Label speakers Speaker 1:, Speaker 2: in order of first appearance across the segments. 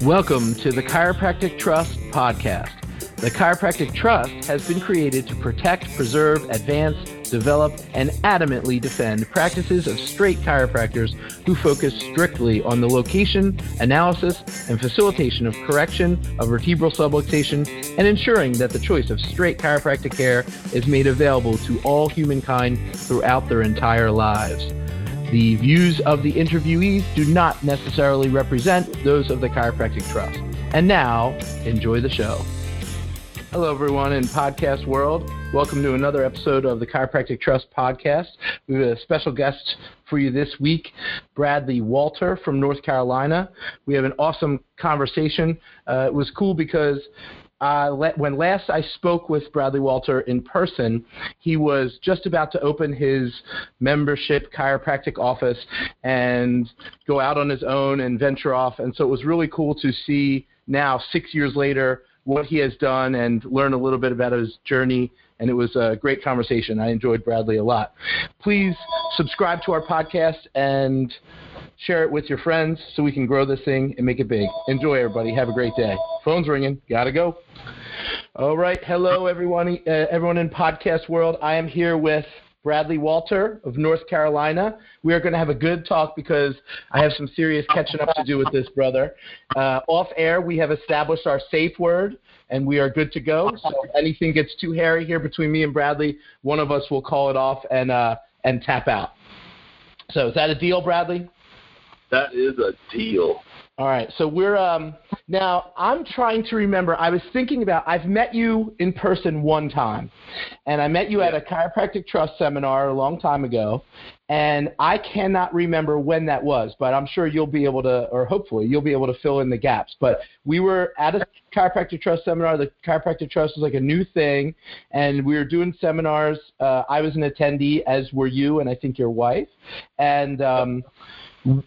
Speaker 1: Welcome to the Chiropractic Trust podcast. The Chiropractic Trust has been created to protect, preserve, advance, develop, and adamantly defend practices of straight chiropractors who focus strictly on the location, analysis, and facilitation of correction of vertebral subluxation and ensuring that the choice of straight chiropractic care is made available to all humankind throughout their entire lives. The views of the interviewees do not necessarily represent those of the Chiropractic Trust. And now, enjoy the show. Hello, everyone in podcast world. Welcome to another episode of the Chiropractic Trust podcast. We have a special guest for you this week, Bradley Walter from North Carolina. We have an awesome conversation. Uh, it was cool because uh, when last I spoke with Bradley Walter in person, he was just about to open his membership chiropractic office and go out on his own and venture off. And so it was really cool to see now, six years later, what he has done and learn a little bit about his journey. And it was a great conversation. I enjoyed Bradley a lot. Please subscribe to our podcast and share it with your friends so we can grow this thing and make it big. Enjoy, everybody. Have a great day. Phone's ringing. Gotta go. All right. Hello, everyone. Uh, everyone in podcast world. I am here with Bradley Walter of North Carolina. We are going to have a good talk because I have some serious catching up to do with this brother. Uh, off air, we have established our safe word, and we are good to go. So if anything gets too hairy here between me and Bradley, one of us will call it off and uh, and tap out. So is that a deal, Bradley?
Speaker 2: That is a deal.
Speaker 1: All right. So we're um, now. I'm trying to remember. I was thinking about. I've met you in person one time, and I met you at a chiropractic trust seminar a long time ago, and I cannot remember when that was. But I'm sure you'll be able to, or hopefully you'll be able to fill in the gaps. But we were at a chiropractic trust seminar. The chiropractic trust was like a new thing, and we were doing seminars. Uh, I was an attendee, as were you, and I think your wife, and. Um,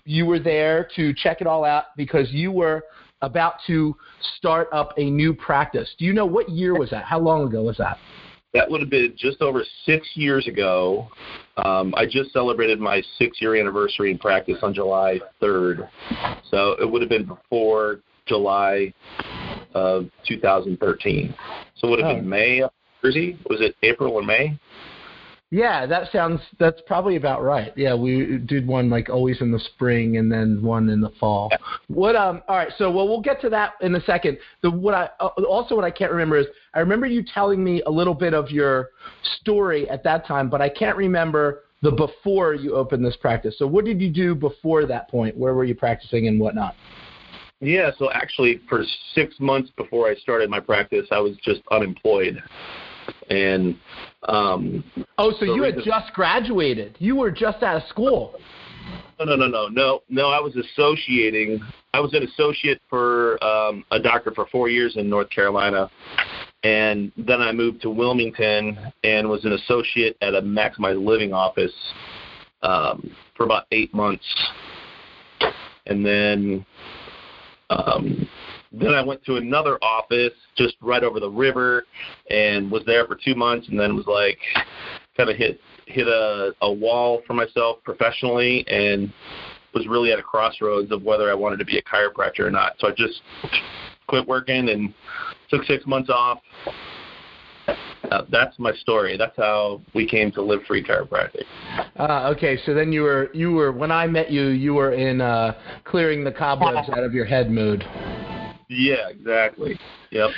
Speaker 1: you were there to check it all out because you were about to start up a new practice. Do you know what year was that? How long ago was that?
Speaker 2: That would have been just over six years ago. Um, I just celebrated my six year anniversary in practice on July 3rd. So it would have been before July of 2013. So it would have oh. been May of Jersey. Was it April or May?
Speaker 1: Yeah, that sounds that's probably about right. Yeah, we did one like always in the spring and then one in the fall. What um all right, so well we'll get to that in a second. The what I uh, also what I can't remember is I remember you telling me a little bit of your story at that time, but I can't remember the before you opened this practice. So what did you do before that point? Where were you practicing and whatnot?
Speaker 2: Yeah, so actually for 6 months before I started my practice, I was just unemployed and um,
Speaker 1: oh, so you had just graduated. You were just out of school.
Speaker 2: No, no, no, no, no, no. I was associating. I was an associate for um, a doctor for four years in North Carolina, and then I moved to Wilmington and was an associate at a maximized living office um, for about eight months, and then um, then I went to another office just right over the river and was there for two months and then was like kind of hit hit a, a wall for myself professionally and was really at a crossroads of whether I wanted to be a chiropractor or not. So I just quit working and took six months off. Uh, that's my story. That's how we came to live free chiropractic.
Speaker 1: Uh, okay, so then you were you were when I met you, you were in uh, clearing the cobwebs out of your head mode.
Speaker 2: Yeah, exactly. Yep.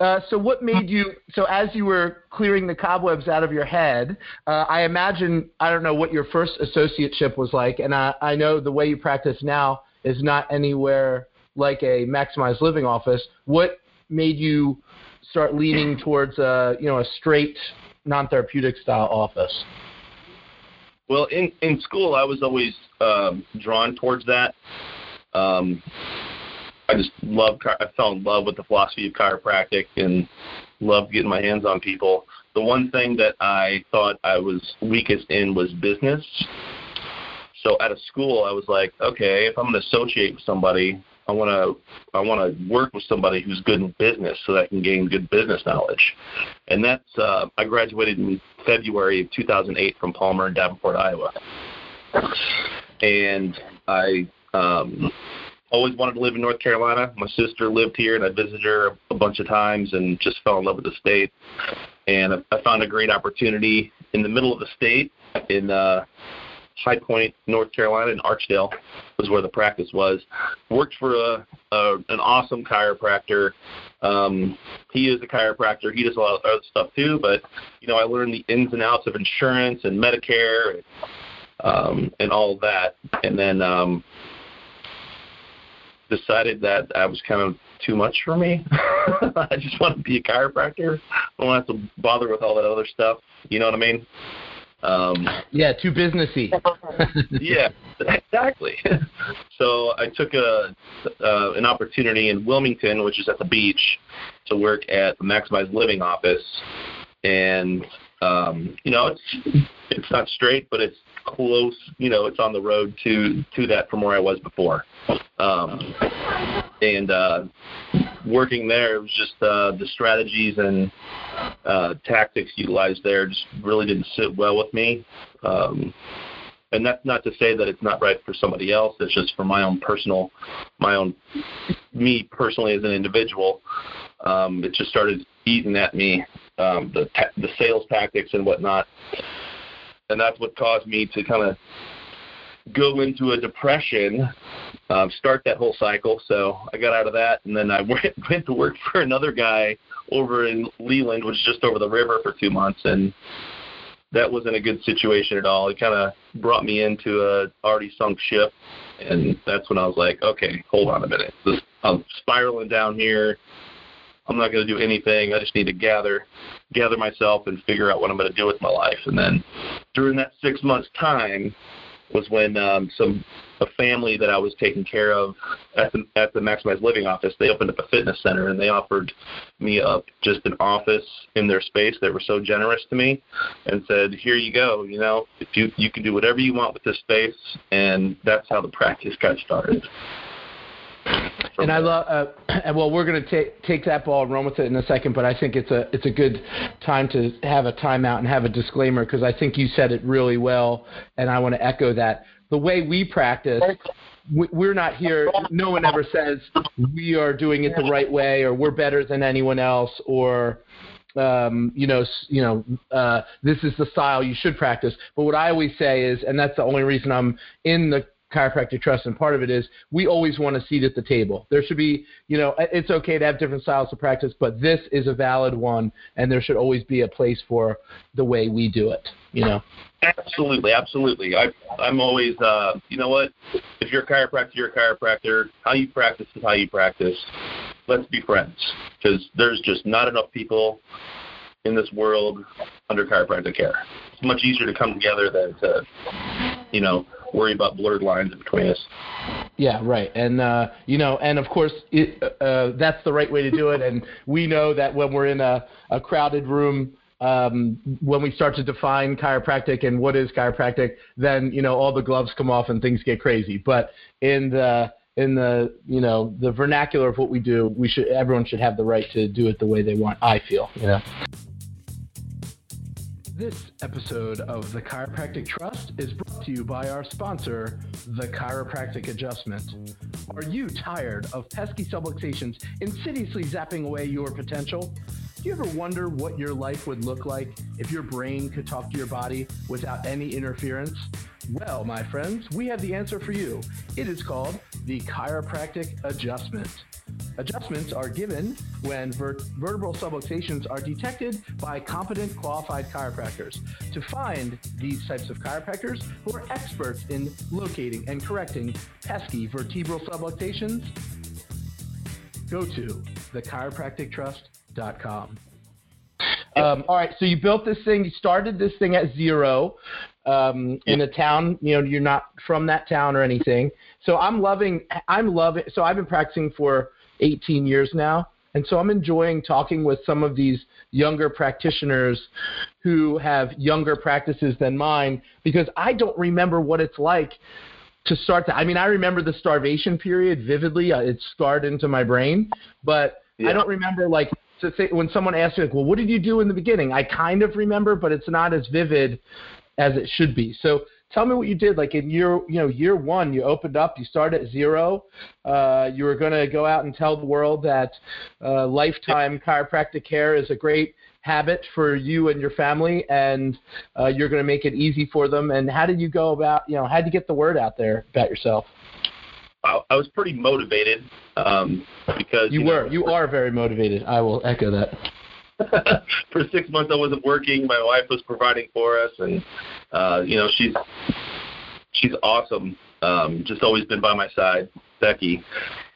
Speaker 1: Uh, so what made you so as you were clearing the cobwebs out of your head uh, i imagine i don't know what your first associateship was like and I, I know the way you practice now is not anywhere like a maximized living office what made you start leaning towards a you know a straight non-therapeutic style office
Speaker 2: well in in school i was always um, drawn towards that um, I just love. I fell in love with the philosophy of chiropractic and loved getting my hands on people. The one thing that I thought I was weakest in was business. So at a school, I was like, okay, if I'm going to associate with somebody, I want to I want to work with somebody who's good in business so that I can gain good business knowledge. And that's uh, I graduated in February of 2008 from Palmer in Davenport, Iowa. And I um, always wanted to live in North Carolina. My sister lived here, and I visited her a bunch of times, and just fell in love with the state. And I, found a great opportunity in the middle of the state in uh, High Point, North Carolina, in Archdale was where the practice was. Worked for a, a an awesome chiropractor. Um, he is a chiropractor. He does a lot of other stuff too, but you know, I learned the ins and outs of insurance and Medicare and um, and all that, and then um, decided that I was kind of too much for me. I just want to be a chiropractor. I don't have to bother with all that other stuff. You know what I mean?
Speaker 1: Um, yeah, too businessy.
Speaker 2: yeah, exactly. so I took a uh, an opportunity in Wilmington, which is at the beach, to work at the Maximized Living office, and um, you know it's it's not straight, but it's close. You know, it's on the road to to that from where I was before. Um, and uh, working there, it was just uh, the strategies and uh, tactics utilized there just really didn't sit well with me. Um, and that's not to say that it's not right for somebody else. It's just for my own personal, my own, me personally as an individual. Um, it just started eating at me, um, the the sales tactics and whatnot, and that's what caused me to kind of go into a depression, um, start that whole cycle. So I got out of that, and then I went, went to work for another guy over in Leland, which is just over the river, for two months, and that wasn't a good situation at all. It kind of brought me into a already sunk ship, and that's when I was like, okay, hold on a minute. This, I'm spiraling down here. I'm not going to do anything. I just need to gather, gather myself and figure out what I'm going to do with my life. And then during that six months time, was when um, some a family that I was taking care of at the at the Maximized Living office. They opened up a fitness center and they offered me up just an office in their space. They were so generous to me and said, "Here you go. You know, if you you can do whatever you want with this space." And that's how the practice got started.
Speaker 1: And I love, uh, well, we're going to take take that ball and run with it in a second, but I think it's a it's a good time to have a timeout and have a disclaimer because I think you said it really well, and I want to echo that. The way we practice, we're not here. No one ever says we are doing it the right way or we're better than anyone else or um, you know, you know, uh, this is the style you should practice. But what I always say is, and that's the only reason I'm in the chiropractic trust, and part of it is we always want a seat at the table. There should be, you know, it's okay to have different styles of practice, but this is a valid one, and there should always be a place for the way we do it. You know.
Speaker 2: Absolutely, absolutely. I, I'm always, uh, you know what? If you're a chiropractor, you're a chiropractor. How you practice is how you practice. Let's be friends, because there's just not enough people in this world under chiropractic care. It's much easier to come together than to, you know, worry about blurred lines between us.
Speaker 1: Yeah, right. And uh, you know, and of course, it, uh, that's the right way to do it. And we know that when we're in a, a crowded room, um, when we start to define chiropractic and what is chiropractic, then you know all the gloves come off and things get crazy. But in the in the you know the vernacular of what we do, we should everyone should have the right to do it the way they want. I feel, you know. This episode of the Chiropractic Trust is brought to you by our sponsor, the Chiropractic Adjustment. Are you tired of pesky subluxations insidiously zapping away your potential? Do you ever wonder what your life would look like if your brain could talk to your body without any interference? Well, my friends, we have the answer for you. It is called the chiropractic adjustment. Adjustments are given when vertebral subluxations are detected by competent qualified chiropractors. To find these types of chiropractors who are experts in locating and correcting pesky vertebral subluxations, go to thechiropractictrust.com. Um, all right, so you built this thing, you started this thing at zero um, in a town. You know, you're not from that town or anything. So I'm loving. I'm loving. So I've been practicing for 18 years now, and so I'm enjoying talking with some of these younger practitioners who have younger practices than mine because I don't remember what it's like to start that. I mean, I remember the starvation period vividly. Uh, it's scarred into my brain, but yeah. I don't remember like to when someone asks me like, "Well, what did you do in the beginning?" I kind of remember, but it's not as vivid as it should be. So tell me what you did. Like in year, you know, year one, you opened up, you started at zero. Uh, you were going to go out and tell the world that uh, lifetime chiropractic care is a great habit for you and your family, and uh, you're going to make it easy for them. And how did you go about, you know, how did you get the word out there about yourself?
Speaker 2: I, I was pretty motivated um, because
Speaker 1: you,
Speaker 2: you
Speaker 1: were,
Speaker 2: know,
Speaker 1: you are very motivated. I will echo that.
Speaker 2: for six months I wasn't working. My wife was providing for us, and uh, you know she's she's awesome. Um, just always been by my side, Becky.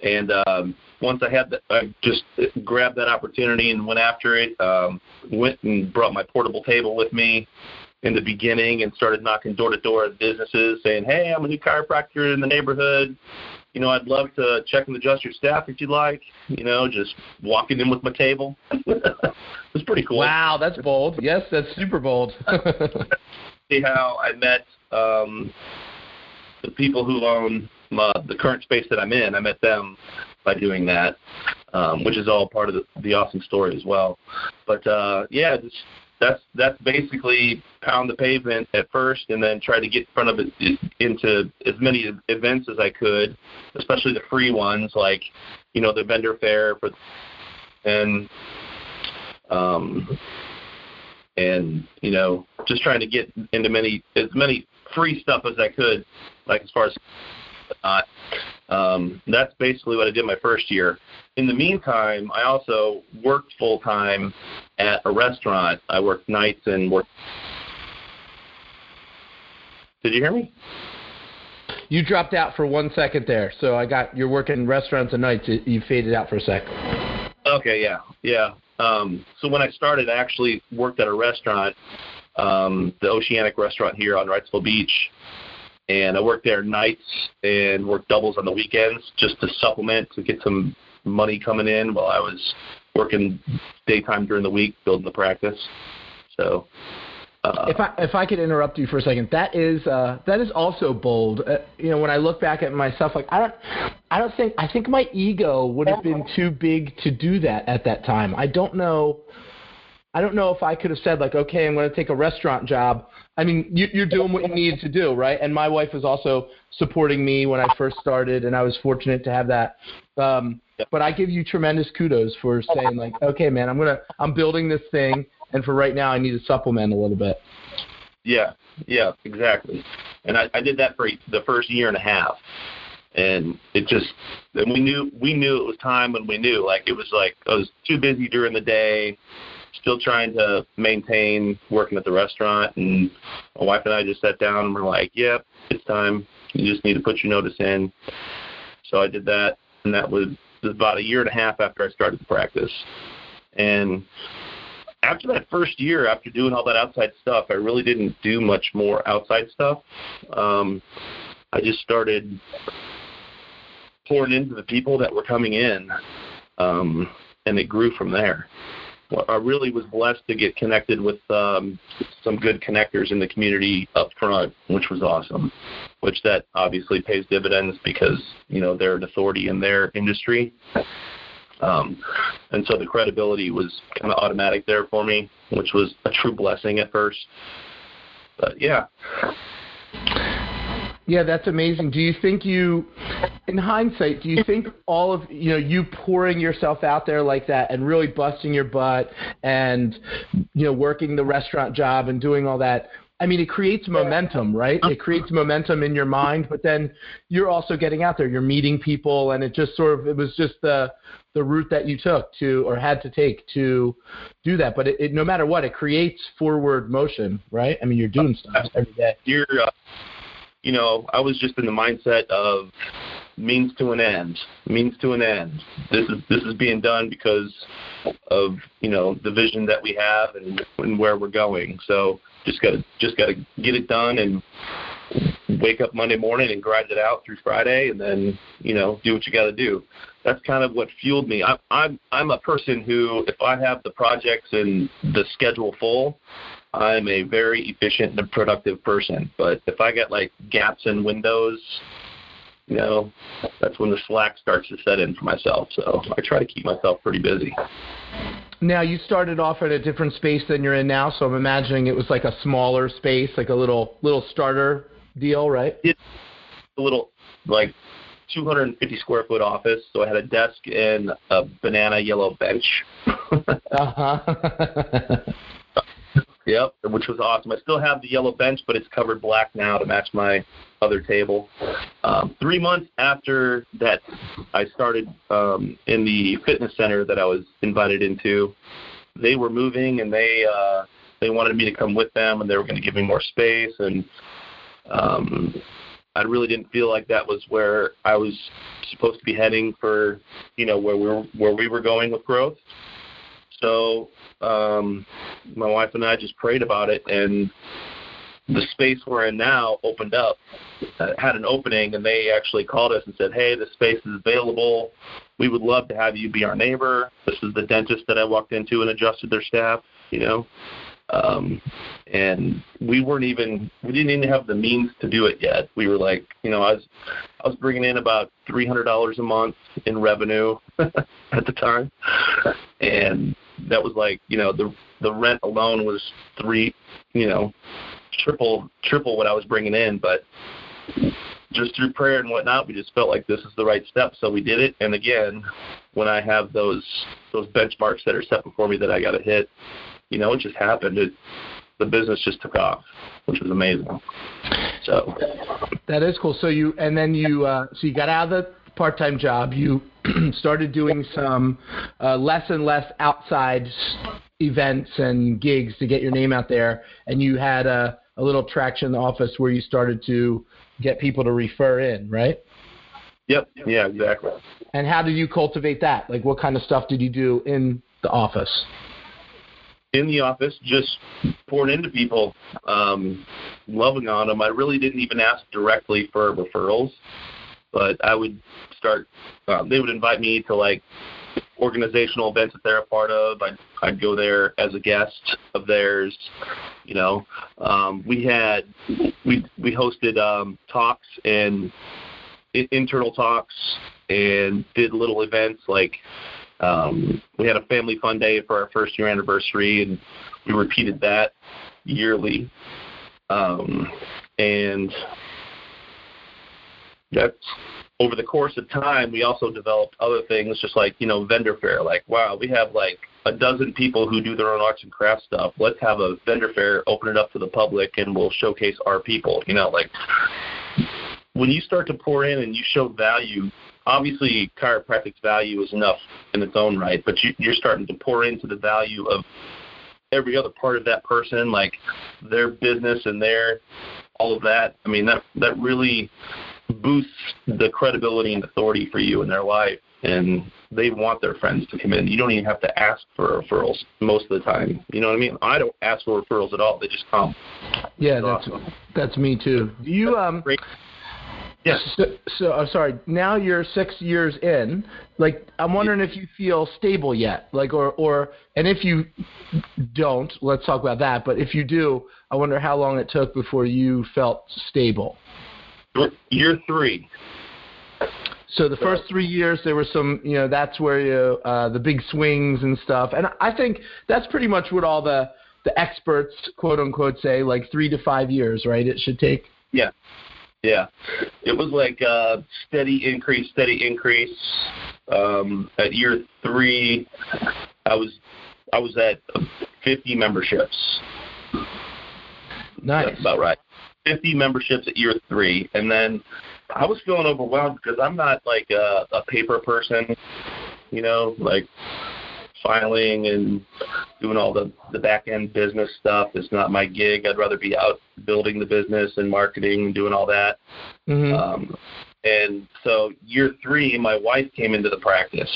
Speaker 2: And um, once I had that, I just grabbed that opportunity and went after it. Um, went and brought my portable table with me in the beginning and started knocking door to door at businesses saying, "Hey, I'm a new chiropractor in the neighborhood you know, I'd love to check and adjust your staff if you'd like. You know, just walking in with my table. it's pretty cool.
Speaker 1: Wow, that's bold. Yes, that's super bold.
Speaker 2: See how I met um, the people who own uh, the current space that I'm in. I met them by doing that, um, which is all part of the, the awesome story as well. But uh, yeah, just that's that's basically pound the pavement at first and then try to get in front of it into as many events as I could, especially the free ones like, you know, the vendor fair for and um and you know, just trying to get into many as many free stuff as I could, like as far as not. Um, that's basically what I did my first year. In the meantime, I also worked full time at a restaurant. I worked nights and worked. Did you hear me?
Speaker 1: You dropped out for one second there, so I got you're working restaurants and nights. You faded out for a sec.
Speaker 2: Okay, yeah, yeah. Um, so when I started, I actually worked at a restaurant, um, the Oceanic restaurant here on Wrightsville Beach, and I worked there nights and worked doubles on the weekends just to supplement to get some money coming in while I was working daytime during the week building the practice. So
Speaker 1: uh, if I if I could interrupt you for a second, that is uh, that is also bold. Uh, you know, when I look back at myself, like I don't I don't think I think my ego would have been too big to do that at that time. I don't know. I don't know if I could have said like, okay, I'm going to take a restaurant job. I mean, you, you're doing what you need to do, right? And my wife was also supporting me when I first started, and I was fortunate to have that. Um, but I give you tremendous kudos for saying like, okay, man, I'm gonna, I'm building this thing, and for right now, I need to supplement a little bit.
Speaker 2: Yeah, yeah, exactly. And I, I did that for the first year and a half, and it just, and we knew, we knew it was time when we knew, like it was like I was too busy during the day still trying to maintain working at the restaurant and my wife and I just sat down and we're like, Yep, it's time. You just need to put your notice in. So I did that and that was, about a year and a half after I started the practice. And after that first year, after doing all that outside stuff, I really didn't do much more outside stuff. Um, I just started pouring into the people that were coming in, um, and it grew from there. I really was blessed to get connected with um, some good connectors in the community up front, which was awesome. Which that obviously pays dividends because you know they're an authority in their industry, um, and so the credibility was kind of automatic there for me, which was a true blessing at first. But yeah.
Speaker 1: Yeah, that's amazing. Do you think you, in hindsight, do you think all of you know you pouring yourself out there like that and really busting your butt and you know working the restaurant job and doing all that? I mean, it creates momentum, right? It creates momentum in your mind, but then you're also getting out there. You're meeting people, and it just sort of it was just the the route that you took to or had to take to do that. But it, it no matter what, it creates forward motion, right? I mean, you're doing stuff every day.
Speaker 2: You're uh, you know, I was just in the mindset of means to an end, means to an end. This is this is being done because of you know the vision that we have and, and where we're going. So just gotta just gotta get it done and wake up Monday morning and grind it out through Friday, and then you know do what you got to do. That's kind of what fueled me. I'm I'm I'm a person who, if I have the projects and the schedule full, I'm a very efficient and productive person. But if I get like gaps in windows, you know, that's when the slack starts to set in for myself. So I try to keep myself pretty busy.
Speaker 1: Now you started off at a different space than you're in now, so I'm imagining it was like a smaller space, like a little little starter deal, right?
Speaker 2: It's a little like 250 square foot office, so I had a desk and a banana yellow bench.
Speaker 1: uh huh.
Speaker 2: Yep, which was awesome. I still have the yellow bench, but it's covered black now to match my other table. Um, three months after that, I started um, in the fitness center that I was invited into. They were moving, and they uh, they wanted me to come with them, and they were going to give me more space. And um, I really didn't feel like that was where I was supposed to be heading for, you know, where we were where we were going with growth. So um, my wife and I just prayed about it, and the space we're in now opened up, uh, had an opening, and they actually called us and said, "Hey, the space is available. We would love to have you be our neighbor." This is the dentist that I walked into and adjusted their staff. You know, um, and we weren't even we didn't even have the means to do it yet. We were like, you know, I was I was bringing in about three hundred dollars a month in revenue at the time, and that was like you know the the rent alone was three you know triple triple what I was bringing in, but just through prayer and whatnot, we just felt like this is the right step, so we did it. And again, when I have those those benchmarks that are set before me that I got to hit, you know, it just happened. It, the business just took off, which was amazing. So
Speaker 1: that is cool. So you and then you uh, so you got out of the part-time job. You started doing some uh, less and less outside events and gigs to get your name out there, and you had a, a little traction in the office where you started to get people to refer in, right?
Speaker 2: Yep. Yeah. Exactly.
Speaker 1: And how did you cultivate that? Like, what kind of stuff did you do in the office?
Speaker 2: In the office, just pouring into people, um, loving on them. I really didn't even ask directly for referrals but I would start. Um, they would invite me to like organizational events that they're a part of. I'd, I'd go there as a guest of theirs. You know, um, we had we we hosted um, talks and internal talks and did little events like um, we had a family fun day for our first year anniversary and we repeated that yearly. Um, and that's over the course of time we also developed other things just like you know vendor fair. Like wow we have like a dozen people who do their own arts and crafts stuff. Let's have a vendor fair open it up to the public and we'll showcase our people you know like when you start to pour in and you show value obviously chiropractic's value is enough in its own right but you, you're starting to pour into the value of every other part of that person like their business and their all of that. I mean that that really boosts the credibility and authority for you in their life and they want their friends to come in. You don't even have to ask for referrals most of the time. You know what I mean? I don't ask for referrals at all. They just come.
Speaker 1: Yeah, that's awesome. that's me too. Do you um
Speaker 2: Great. Yeah.
Speaker 1: So, so I'm sorry. Now you're six years in. Like, I'm wondering if you feel stable yet. Like, or or, and if you don't, let's talk about that. But if you do, I wonder how long it took before you felt stable.
Speaker 2: Year three.
Speaker 1: So the first three years, there were some, you know, that's where you, uh, the big swings and stuff. And I think that's pretty much what all the the experts, quote unquote, say, like three to five years, right? It should take.
Speaker 2: Yeah, yeah. It was like uh, steady increase, steady increase. Um, at year three, I was I was at 50 memberships.
Speaker 1: Nice.
Speaker 2: That's about right. 50 memberships at year three, and then I was feeling overwhelmed because I'm not like a, a paper person, you know, like filing and doing all the the back end business stuff is not my gig. I'd rather be out building the business and marketing and doing all that.
Speaker 1: Mm-hmm.
Speaker 2: Um, and so year three, my wife came into the practice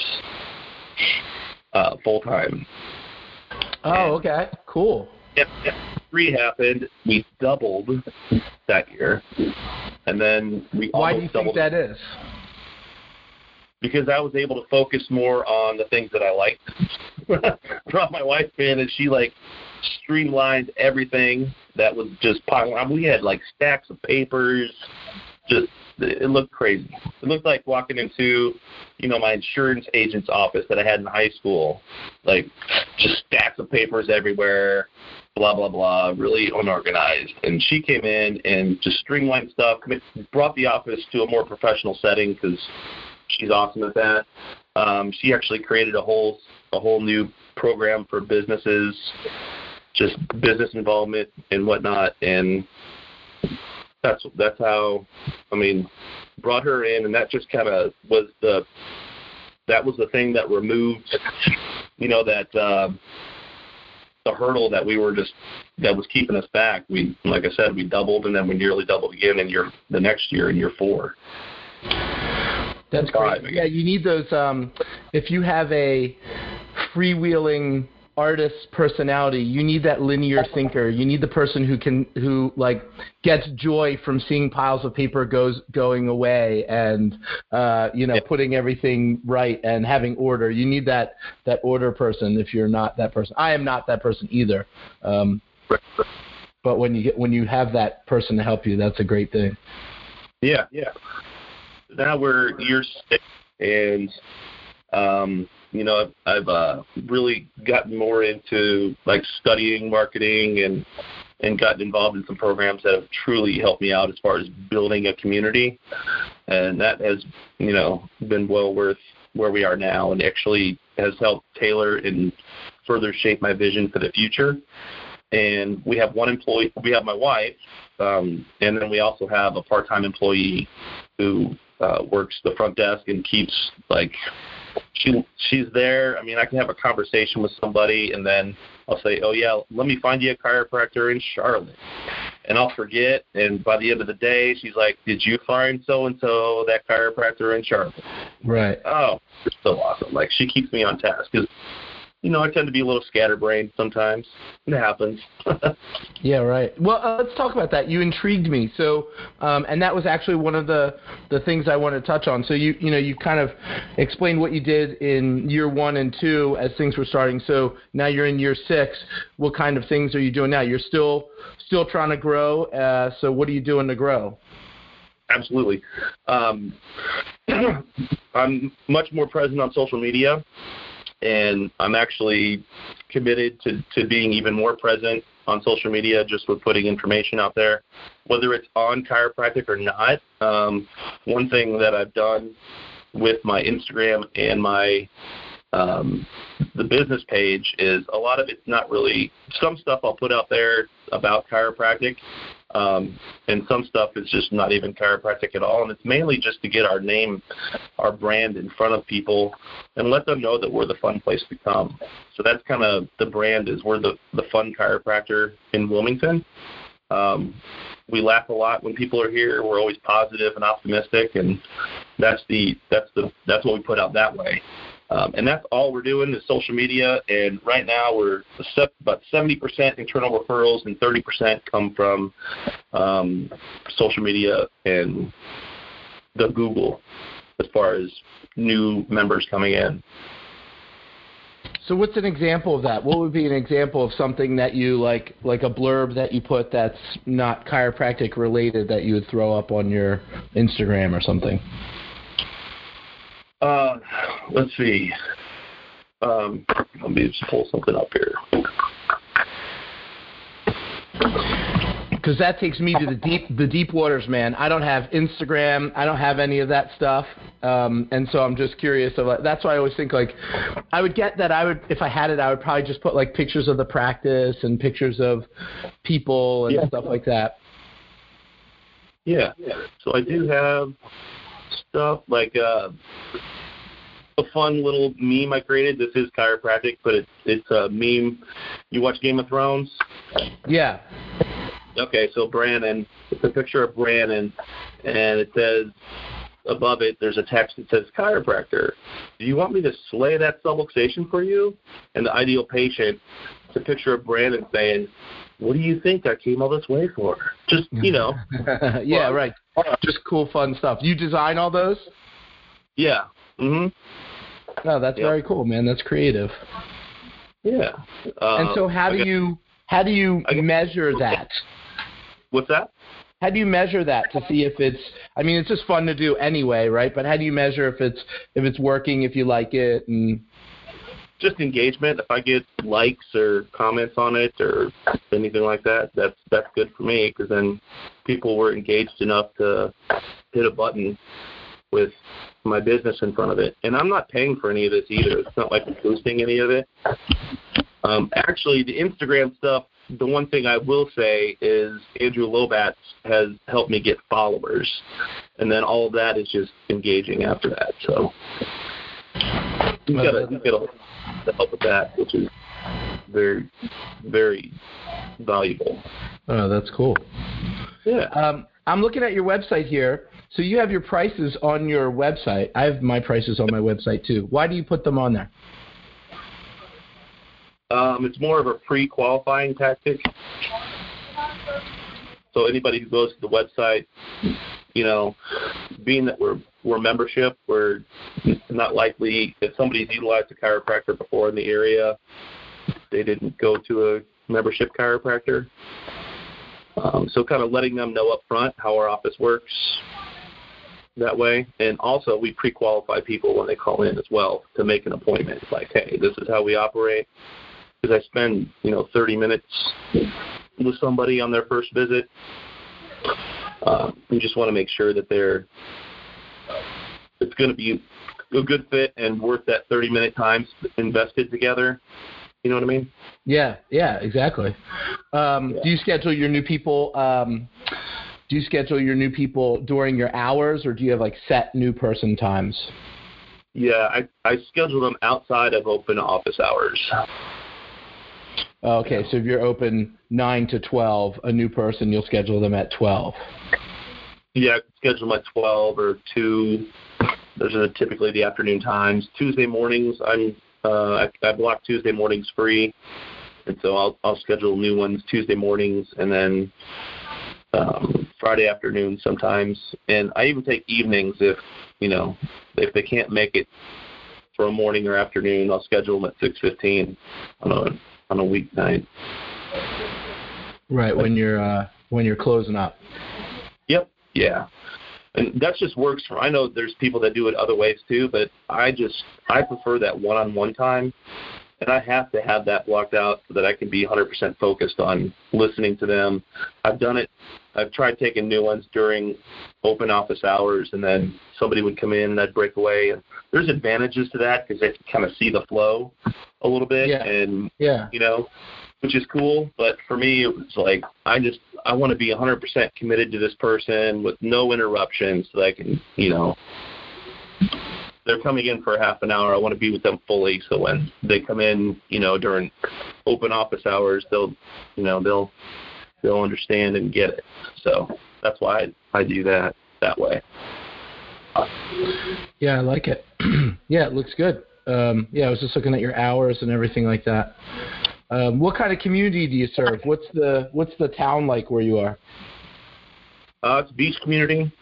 Speaker 2: uh, full time.
Speaker 1: Oh,
Speaker 2: And-
Speaker 1: okay, cool.
Speaker 2: Yep, yep. Three happened. We doubled that year, and then we
Speaker 1: Why do you think that is?
Speaker 2: because I was able to focus more on the things that I liked. Brought my wife in, and she like streamlined everything that was just piling. I mean, we had like stacks of papers. Just it looked crazy. It looked like walking into, you know, my insurance agent's office that I had in high school. Like just stacks of papers everywhere. Blah blah blah, really unorganized. And she came in and just streamlined stuff, brought the office to a more professional setting because she's awesome at that. Um, she actually created a whole a whole new program for businesses, just business involvement and whatnot, and that's that's how I mean brought her in, and that just kind of was the that was the thing that removed, you know, that uh, the hurdle that we were just that was keeping us back. We, like I said, we doubled, and then we nearly doubled again in year the next year in year four.
Speaker 1: That's great. Yeah, you need those. Um, if you have a freewheeling artist personality, you need that linear thinker. You need the person who can who like gets joy from seeing piles of paper goes going away and uh, you know putting everything right and having order. You need that that order person. If you're not that person, I am not that person either. Um, but when you get when you have that person to help you, that's a great thing.
Speaker 2: Yeah, yeah. Now we're year six, and um, you know, I've, I've uh, really gotten more into like studying marketing and and gotten involved in some programs that have truly helped me out as far as building a community, and that has you know been well worth where we are now, and actually has helped tailor and further shape my vision for the future. And we have one employee. We have my wife, um, and then we also have a part-time employee who uh, works the front desk and keeps like she she's there. I mean, I can have a conversation with somebody, and then I'll say, "Oh yeah, let me find you a chiropractor in Charlotte," and I'll forget. And by the end of the day, she's like, "Did you find so and so that chiropractor in Charlotte?"
Speaker 1: Right.
Speaker 2: Oh, it's so awesome! Like she keeps me on task because you know, I tend to be a little scatterbrained sometimes. It happens.
Speaker 1: yeah, right. Well, uh, let's talk about that. You intrigued me. So, um, and that was actually one of the the things I want to touch on. So you you know you kind of explained what you did in year one and two as things were starting. So now you're in year six. What kind of things are you doing now? You're still still trying to grow. Uh, so what are you doing to grow?
Speaker 2: Absolutely. Um, I'm much more present on social media and I'm actually committed to, to being even more present on social media just with putting information out there, whether it's on chiropractic or not. Um, one thing that I've done with my Instagram and my um, the business page is a lot of it's not really some stuff I'll put out there about chiropractic, um, and some stuff is just not even chiropractic at all. And it's mainly just to get our name, our brand in front of people and let them know that we're the fun place to come. So that's kind of the brand is we're the, the fun chiropractor in Wilmington. Um, we laugh a lot when people are here. We're always positive and optimistic, and that's the that's the that's what we put out that way. Um, and that's all we're doing is social media. And right now we're about 70% internal referrals and 30% come from um, social media and the Google as far as new members coming in.
Speaker 1: So what's an example of that? What would be an example of something that you like, like a blurb that you put that's not chiropractic related that you would throw up on your Instagram or something?
Speaker 2: Uh, let's see. Um, let me just pull something up here.
Speaker 1: Because that takes me to the deep, the deep waters, man. I don't have Instagram. I don't have any of that stuff, um, and so I'm just curious. Of that's why I always think like, I would get that. I would if I had it, I would probably just put like pictures of the practice and pictures of people and yeah. stuff like that.
Speaker 2: Yeah. So I do have stuff like uh, a fun little meme I created. This is chiropractic, but it's it's a meme. You watch Game of Thrones?
Speaker 1: Yeah.
Speaker 2: Okay, so Brandon, It's a picture of Brandon, and it says above it there's a text that says chiropractor. Do you want me to slay that subluxation for you? And the ideal patient. It's a picture of Brandon saying, "What do you think I came all this way for?" Just you know.
Speaker 1: yeah, well, right. Just cool, fun stuff. You design all those?
Speaker 2: Yeah. Mhm.
Speaker 1: No, that's yep. very cool, man. That's creative.
Speaker 2: Yeah.
Speaker 1: Uh, and so, how do you how do you measure that?
Speaker 2: What's that?
Speaker 1: How do you measure that to see if it's? I mean, it's just fun to do anyway, right? But how do you measure if it's if it's working, if you like it, and
Speaker 2: just engagement. If I get likes or comments on it or anything like that, that's that's good for me because then people were engaged enough to hit a button with my business in front of it. And I'm not paying for any of this either. It's not like I'm boosting any of it. Um, actually, the Instagram stuff. The one thing I will say is Andrew Lobatz has helped me get followers, and then all of that is just engaging after that. So got got to help with that, which is very, very valuable.
Speaker 1: Oh, that's cool.
Speaker 2: Yeah.
Speaker 1: Um, I'm looking at your website here. So you have your prices on your website. I have my prices on my website too. Why do you put them on there?
Speaker 2: Um, it's more of a pre-qualifying tactic. So anybody who goes to the website, you know, being that we're we're membership, we're not likely if somebody's utilized a chiropractor before in the area, they didn't go to a membership chiropractor. Um, so kind of letting them know up front how our office works that way. And also we pre-qualify people when they call in as well to make an appointment. Like, hey, this is how we operate. Because I spend, you know, 30 minutes with somebody on their first visit. Um, we just want to make sure that they're it's going to be a good fit and worth that 30 minute time invested together. You know what I mean?
Speaker 1: Yeah, yeah, exactly. Um, yeah. Do you schedule your new people? Um, do you schedule your new people during your hours, or do you have like set new person times?
Speaker 2: Yeah, I I schedule them outside of open office hours.
Speaker 1: Okay, so if you're open nine to twelve, a new person you'll schedule them at twelve.
Speaker 2: Yeah, schedule them at twelve or two. Those are typically the afternoon times. Tuesday mornings, I'm uh, I, I block Tuesday mornings free, and so I'll I'll schedule new ones Tuesday mornings, and then um, Friday afternoon sometimes, and I even take evenings if you know if they can't make it for a morning or afternoon. I'll schedule them at six fifteen on a on a weeknight.
Speaker 1: Right when you're uh, when you're closing up.
Speaker 2: Yep. Yeah. And that just works for. I know there's people that do it other ways too, but I just I prefer that one-on-one time, and I have to have that blocked out so that I can be 100% focused on listening to them. I've done it. I've tried taking new ones during open office hours, and then somebody would come in and I'd break away. And there's advantages to that because they can kind of see the flow a little bit,
Speaker 1: yeah.
Speaker 2: and
Speaker 1: yeah,
Speaker 2: you know, which is cool. But for me, it was like I just I want to be 100% committed to this person with no interruptions, so that I can, you know, they're coming in for half an hour. I want to be with them fully, so when they come in, you know, during open office hours, they'll, you know, they'll they'll understand and get it. So that's why I, I do that that way.
Speaker 1: Yeah, I like it. yeah, it looks good. Um, yeah, I was just looking at your hours and everything like that. Um, what kind of community do you serve? What's the what's the town like where you are?
Speaker 2: Uh, it's a beach community.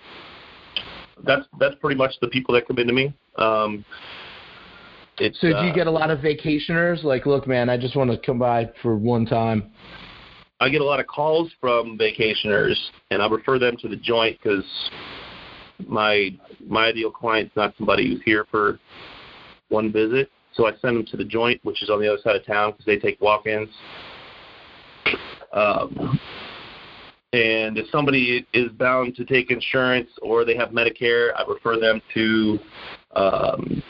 Speaker 2: That's that's pretty much the people that come into me. Um,
Speaker 1: so do you uh, get a lot of vacationers? Like, look, man, I just want to come by for one time.
Speaker 2: I get a lot of calls from vacationers, and I refer them to the joint because my my ideal client's not somebody who's here for one visit. So I send them to the joint, which is on the other side of town, because they take walk-ins. Um, and if somebody is bound to take insurance or they have Medicare, I refer them to um,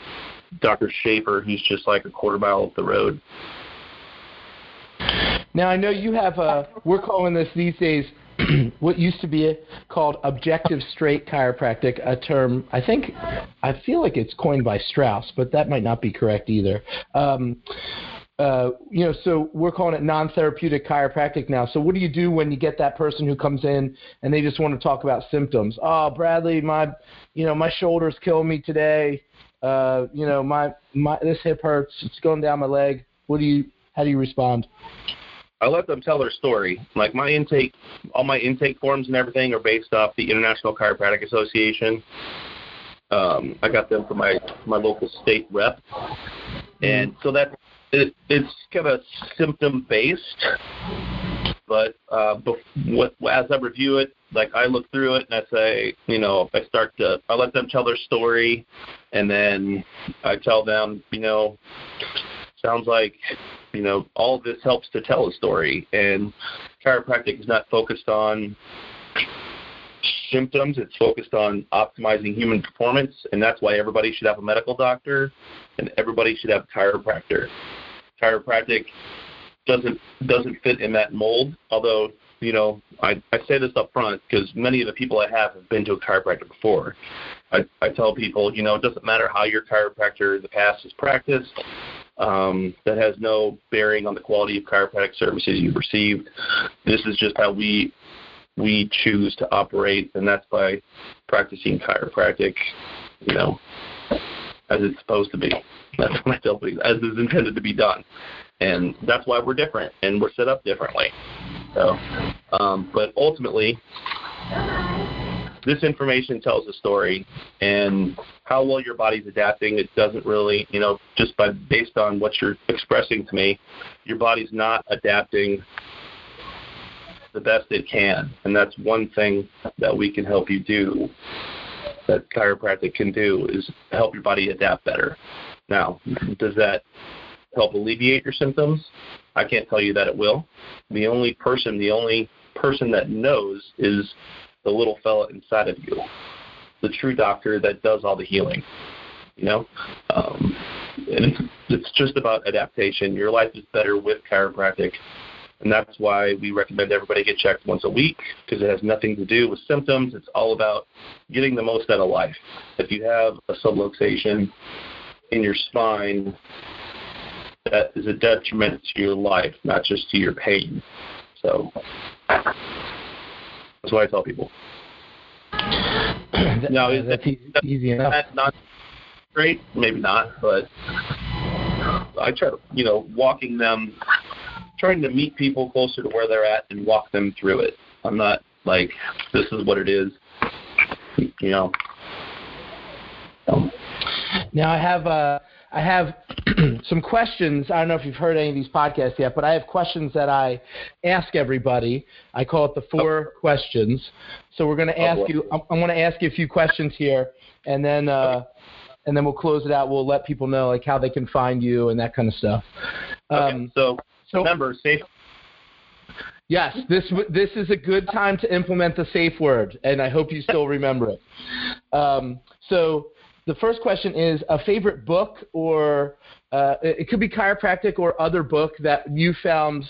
Speaker 2: Dr. Schaefer, who's just like a quarter mile up the road.
Speaker 1: Now I know you have a. We're calling this these days what used to be called objective straight chiropractic, a term I think I feel like it's coined by Strauss, but that might not be correct either. Um, uh, you know, so we're calling it non-therapeutic chiropractic now. So what do you do when you get that person who comes in and they just want to talk about symptoms? Oh, Bradley, my, you know, my shoulder's killing me today. Uh, you know, my my this hip hurts. It's going down my leg. What do you? How do you respond?
Speaker 2: I let them tell their story. Like my intake, all my intake forms and everything are based off the International Chiropractic Association. Um, I got them from my my local state rep, and so that it, it's kind of symptom based. But uh, what, as I review it, like I look through it and I say, you know, I start to, I let them tell their story, and then I tell them, you know, sounds like you know all this helps to tell a story, and chiropractic is not focused on symptoms. It's focused on optimizing human performance, and that's why everybody should have a medical doctor, and everybody should have a chiropractor. Chiropractic doesn't doesn't fit in that mold. Although you know, I I say this up front because many of the people I have have been to a chiropractor before. I I tell people, you know, it doesn't matter how your chiropractor in the past has practiced. Um, that has no bearing on the quality of chiropractic services you've received. This is just how we we choose to operate, and that's by practicing chiropractic, you know, as it's supposed to be. That's what I tell people, as is intended to be done and that's why we're different and we're set up differently. So, um, but ultimately, this information tells a story, and how well your body's adapting, it doesn't really, you know, just by based on what you're expressing to me, your body's not adapting the best it can, and that's one thing that we can help you do. That chiropractic can do is help your body adapt better. Now, does that help alleviate your symptoms? I can't tell you that it will. The only person, the only person that knows is the little fella inside of you, the true doctor that does all the healing. You know, um, and it's, it's just about adaptation. Your life is better with chiropractic, and that's why we recommend everybody get checked once a week because it has nothing to do with symptoms. It's all about getting the most out of life. If you have a subluxation in your spine, that is a detriment to your life, not just to your pain. So that's what I tell people.
Speaker 1: now, is that's that, easy enough.
Speaker 2: That's not great, maybe not, but I try to, you know, walking them, trying to meet people closer to where they're at and walk them through it. I'm not like this is what it is, you know.
Speaker 1: Now I have uh, I have some questions. I don't know if you've heard any of these podcasts yet, but I have questions that I ask everybody. I call it the four oh. questions. So we're going to oh, ask you. I'm, I'm going to ask you a few questions here, and then uh, and then we'll close it out. We'll let people know like how they can find you and that kind of stuff.
Speaker 2: Um, okay. So, so remember, safe.
Speaker 1: Yes, this this is a good time to implement the safe word, and I hope you still remember it. Um, so the first question is a favorite book or uh, it could be chiropractic or other book that you found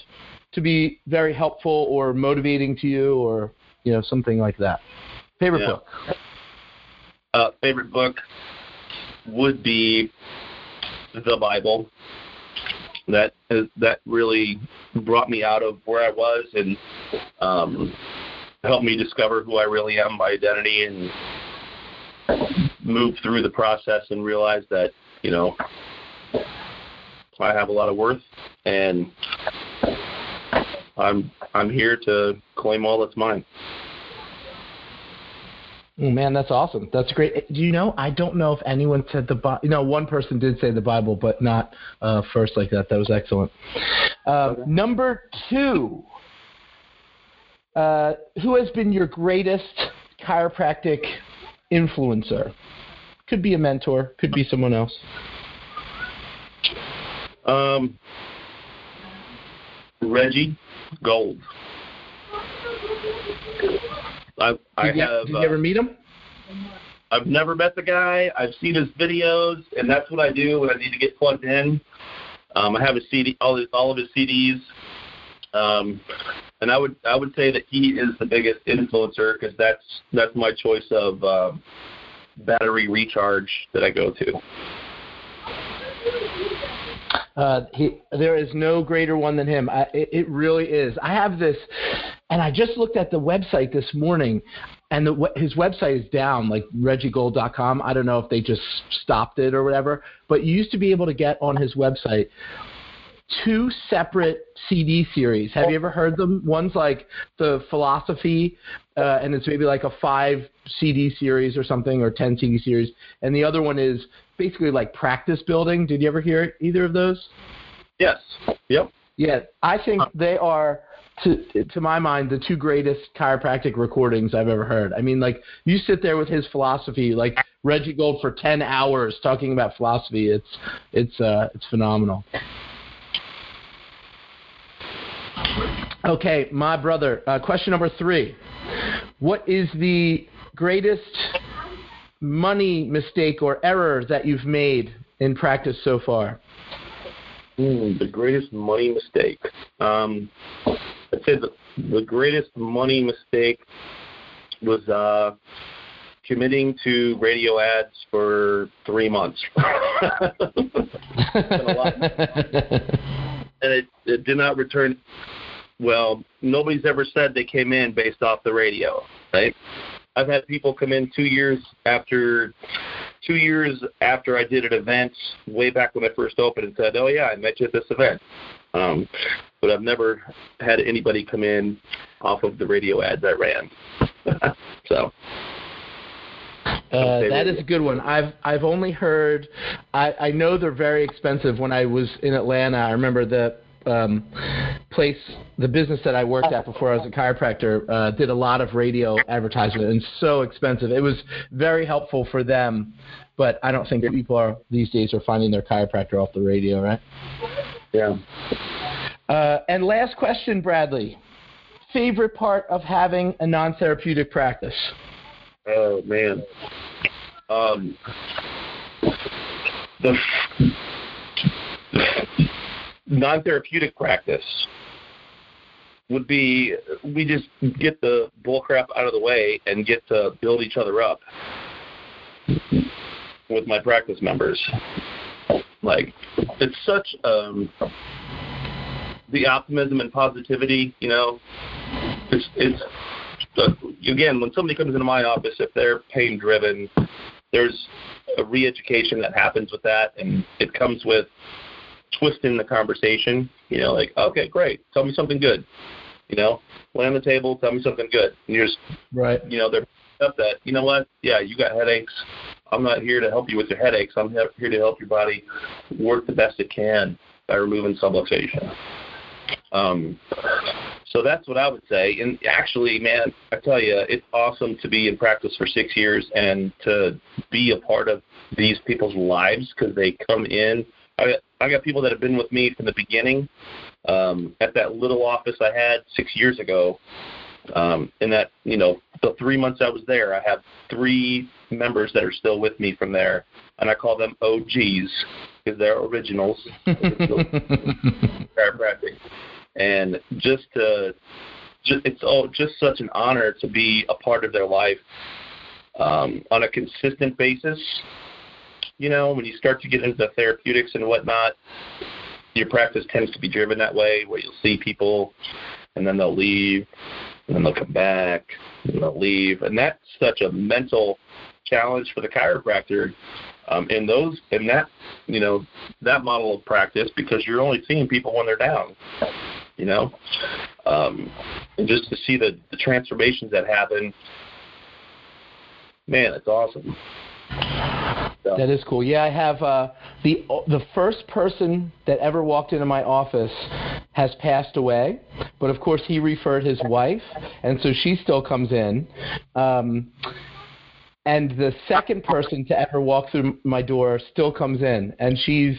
Speaker 1: to be very helpful or motivating to you or you know something like that? Favorite yeah. book.
Speaker 2: Uh, favorite book would be the bible. That that really brought me out of where i was and um, helped me discover who i really am my identity and move through the process and realize that you know I have a lot of worth and I'm I'm here to claim all that's mine.
Speaker 1: Oh man, that's awesome. That's great. Do you know? I don't know if anyone said the Bible. You know, one person did say the Bible, but not uh, first like that. That was excellent. Uh, okay. Number two, uh, who has been your greatest chiropractic influencer? Could be a mentor, could be someone else.
Speaker 2: Um, Reggie Gold. I, I
Speaker 1: did you,
Speaker 2: have.
Speaker 1: Did you ever meet him?
Speaker 2: I've never met the guy. I've seen his videos, and that's what I do when I need to get plugged in. Um, I have a CD, all his, all of his CDs, um, and I would I would say that he is the biggest influencer because that's that's my choice of uh, battery recharge that I go to.
Speaker 1: Uh, he, there is no greater one than him. I, it, it really is. I have this, and I just looked at the website this morning, and the, his website is down, like reggiegold.com. I don't know if they just stopped it or whatever, but you used to be able to get on his website two separate CD series. Have you ever heard them? One's like the philosophy, uh, and it's maybe like a five CD series or something, or ten CD series, and the other one is basically like practice building. Did you ever hear either of those?
Speaker 2: Yes. Yep.
Speaker 1: Yeah, I think they are to to my mind the two greatest chiropractic recordings I've ever heard. I mean, like you sit there with his philosophy, like Reggie Gold for ten hours talking about philosophy. It's it's uh, it's phenomenal. Okay, my brother. Uh, question number three. What is the greatest money mistake or error that you've made in practice so far?
Speaker 2: Mm, the greatest money mistake. Um, I'd say the, the greatest money mistake was uh, committing to radio ads for three months. and it, it did not return. Well, nobody's ever said they came in based off the radio, right? I've had people come in two years after two years after I did an event way back when I first opened and said, "Oh yeah, I met you at this event." Um, but I've never had anybody come in off of the radio ads I ran. so.
Speaker 1: Uh, that is a good one. I've I've only heard. I I know they're very expensive. When I was in Atlanta, I remember the um, place, the business that I worked at before I was a chiropractor, uh, did a lot of radio advertisement and so expensive. It was very helpful for them, but I don't think people are these days are finding their chiropractor off the radio, right?
Speaker 2: Yeah.
Speaker 1: Uh, and last question, Bradley. Favorite part of having a non-therapeutic practice?
Speaker 2: Oh man. Um, the non-therapeutic practice would be we just get the bullcrap out of the way and get to build each other up with my practice members. Like it's such um the optimism and positivity, you know, it's it's uh, again when somebody comes into my office if they're pain driven, there's a re-education that happens with that, and it comes with twisting the conversation. You know, like okay, great, tell me something good. You know, lay on the table, tell me something good. And you're just
Speaker 1: right.
Speaker 2: You know, they're up that you know what? Yeah, you got headaches. I'm not here to help you with your headaches. I'm here to help your body work the best it can by removing subluxation. Um, so that's what I would say. And actually, man, I tell you, it's awesome to be in practice for six years and to be a part of these people's lives because they come in. I got, I got people that have been with me from the beginning. Um, at that little office I had six years ago, um, in that you know the three months I was there, I have three members that are still with me from there, and I call them OGs because they're originals. chiropractic, and just to, just it's all just such an honor to be a part of their life um, on a consistent basis. You know, when you start to get into the therapeutics and whatnot, your practice tends to be driven that way, where you'll see people and then they'll leave, and then they'll come back, and they'll leave, and that's such a mental challenge for the chiropractor um, in those in that you know that model of practice because you're only seeing people when they're down you know? Um, and just to see the, the transformations that happen man it's awesome
Speaker 1: so. That is cool. Yeah, I have uh, the the first person that ever walked into my office has passed away, but of course he referred his wife, and so she still comes in. Um, and the second person to ever walk through my door still comes in and she's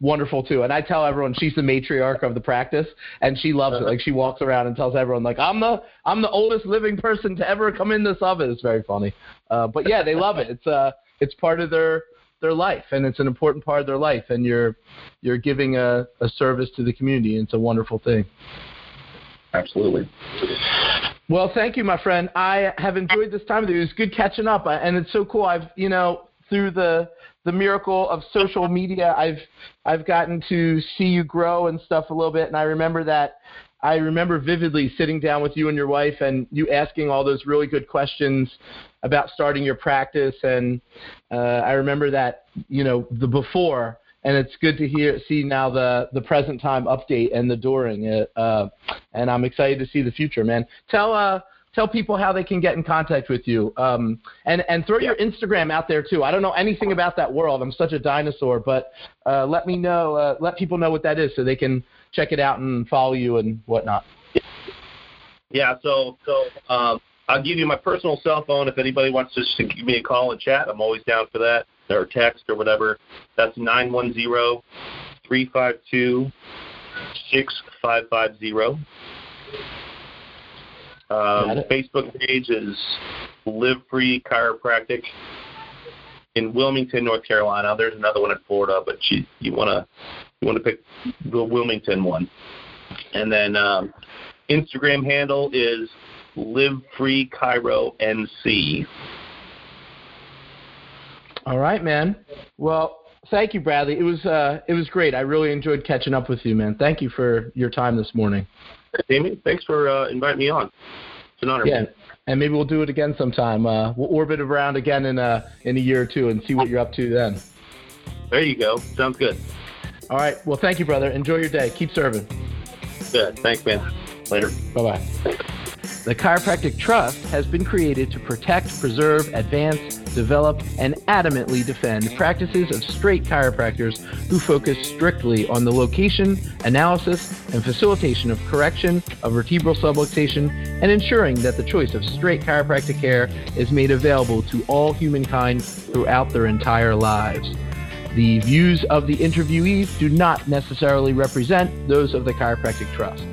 Speaker 1: wonderful too and i tell everyone she's the matriarch of the practice and she loves it like she walks around and tells everyone like i'm the i'm the oldest living person to ever come in this office it's very funny uh but yeah they love it it's uh it's part of their their life and it's an important part of their life and you're you're giving a, a service to the community and it's a wonderful thing
Speaker 2: absolutely
Speaker 1: well, thank you, my friend. I have enjoyed this time with you. It was good catching up, and it's so cool. I've, you know, through the the miracle of social media, I've I've gotten to see you grow and stuff a little bit, and I remember that. I remember vividly sitting down with you and your wife, and you asking all those really good questions about starting your practice, and uh, I remember that you know the before and it's good to hear see now the the present time update and the during it, uh, and I'm excited to see the future, man. Tell uh tell people how they can get in contact with you, um, and and throw yeah. your Instagram out there too. I don't know anything about that world. I'm such a dinosaur, but uh, let me know, uh, let people know what that is so they can check it out and follow you and whatnot.
Speaker 2: Yeah, so so um, I'll give you my personal cell phone if anybody wants to just give me a call and chat. I'm always down for that or text or whatever. That's nine one zero three five two six five five zero. Um, Facebook page is Live Free Chiropractic in Wilmington, North Carolina. There's another one in Florida, but you you want to you want to pick the Wilmington one. And then um, Instagram handle is Live Free Chiro NC.
Speaker 1: All right, man. Well, thank you, Bradley. It was uh, it was great. I really enjoyed catching up with you, man. Thank you for your time this morning.
Speaker 2: Amy, thanks for uh, inviting me on. It's an honor.
Speaker 1: Yeah, and maybe we'll do it again sometime. Uh, we'll orbit around again in a in a year or two and see what you're up to then.
Speaker 2: There you go. Sounds good.
Speaker 1: All right. Well, thank you, brother. Enjoy your day. Keep serving.
Speaker 2: Good. Thanks, man. Later.
Speaker 1: Bye bye. The Chiropractic Trust has been created to protect, preserve, advance, develop, and adamantly defend practices of straight chiropractors who focus strictly on the location, analysis, and facilitation of correction of vertebral subluxation and ensuring that the choice of straight chiropractic care is made available to all humankind throughout their entire lives. The views of the interviewees do not necessarily represent those of the Chiropractic Trust.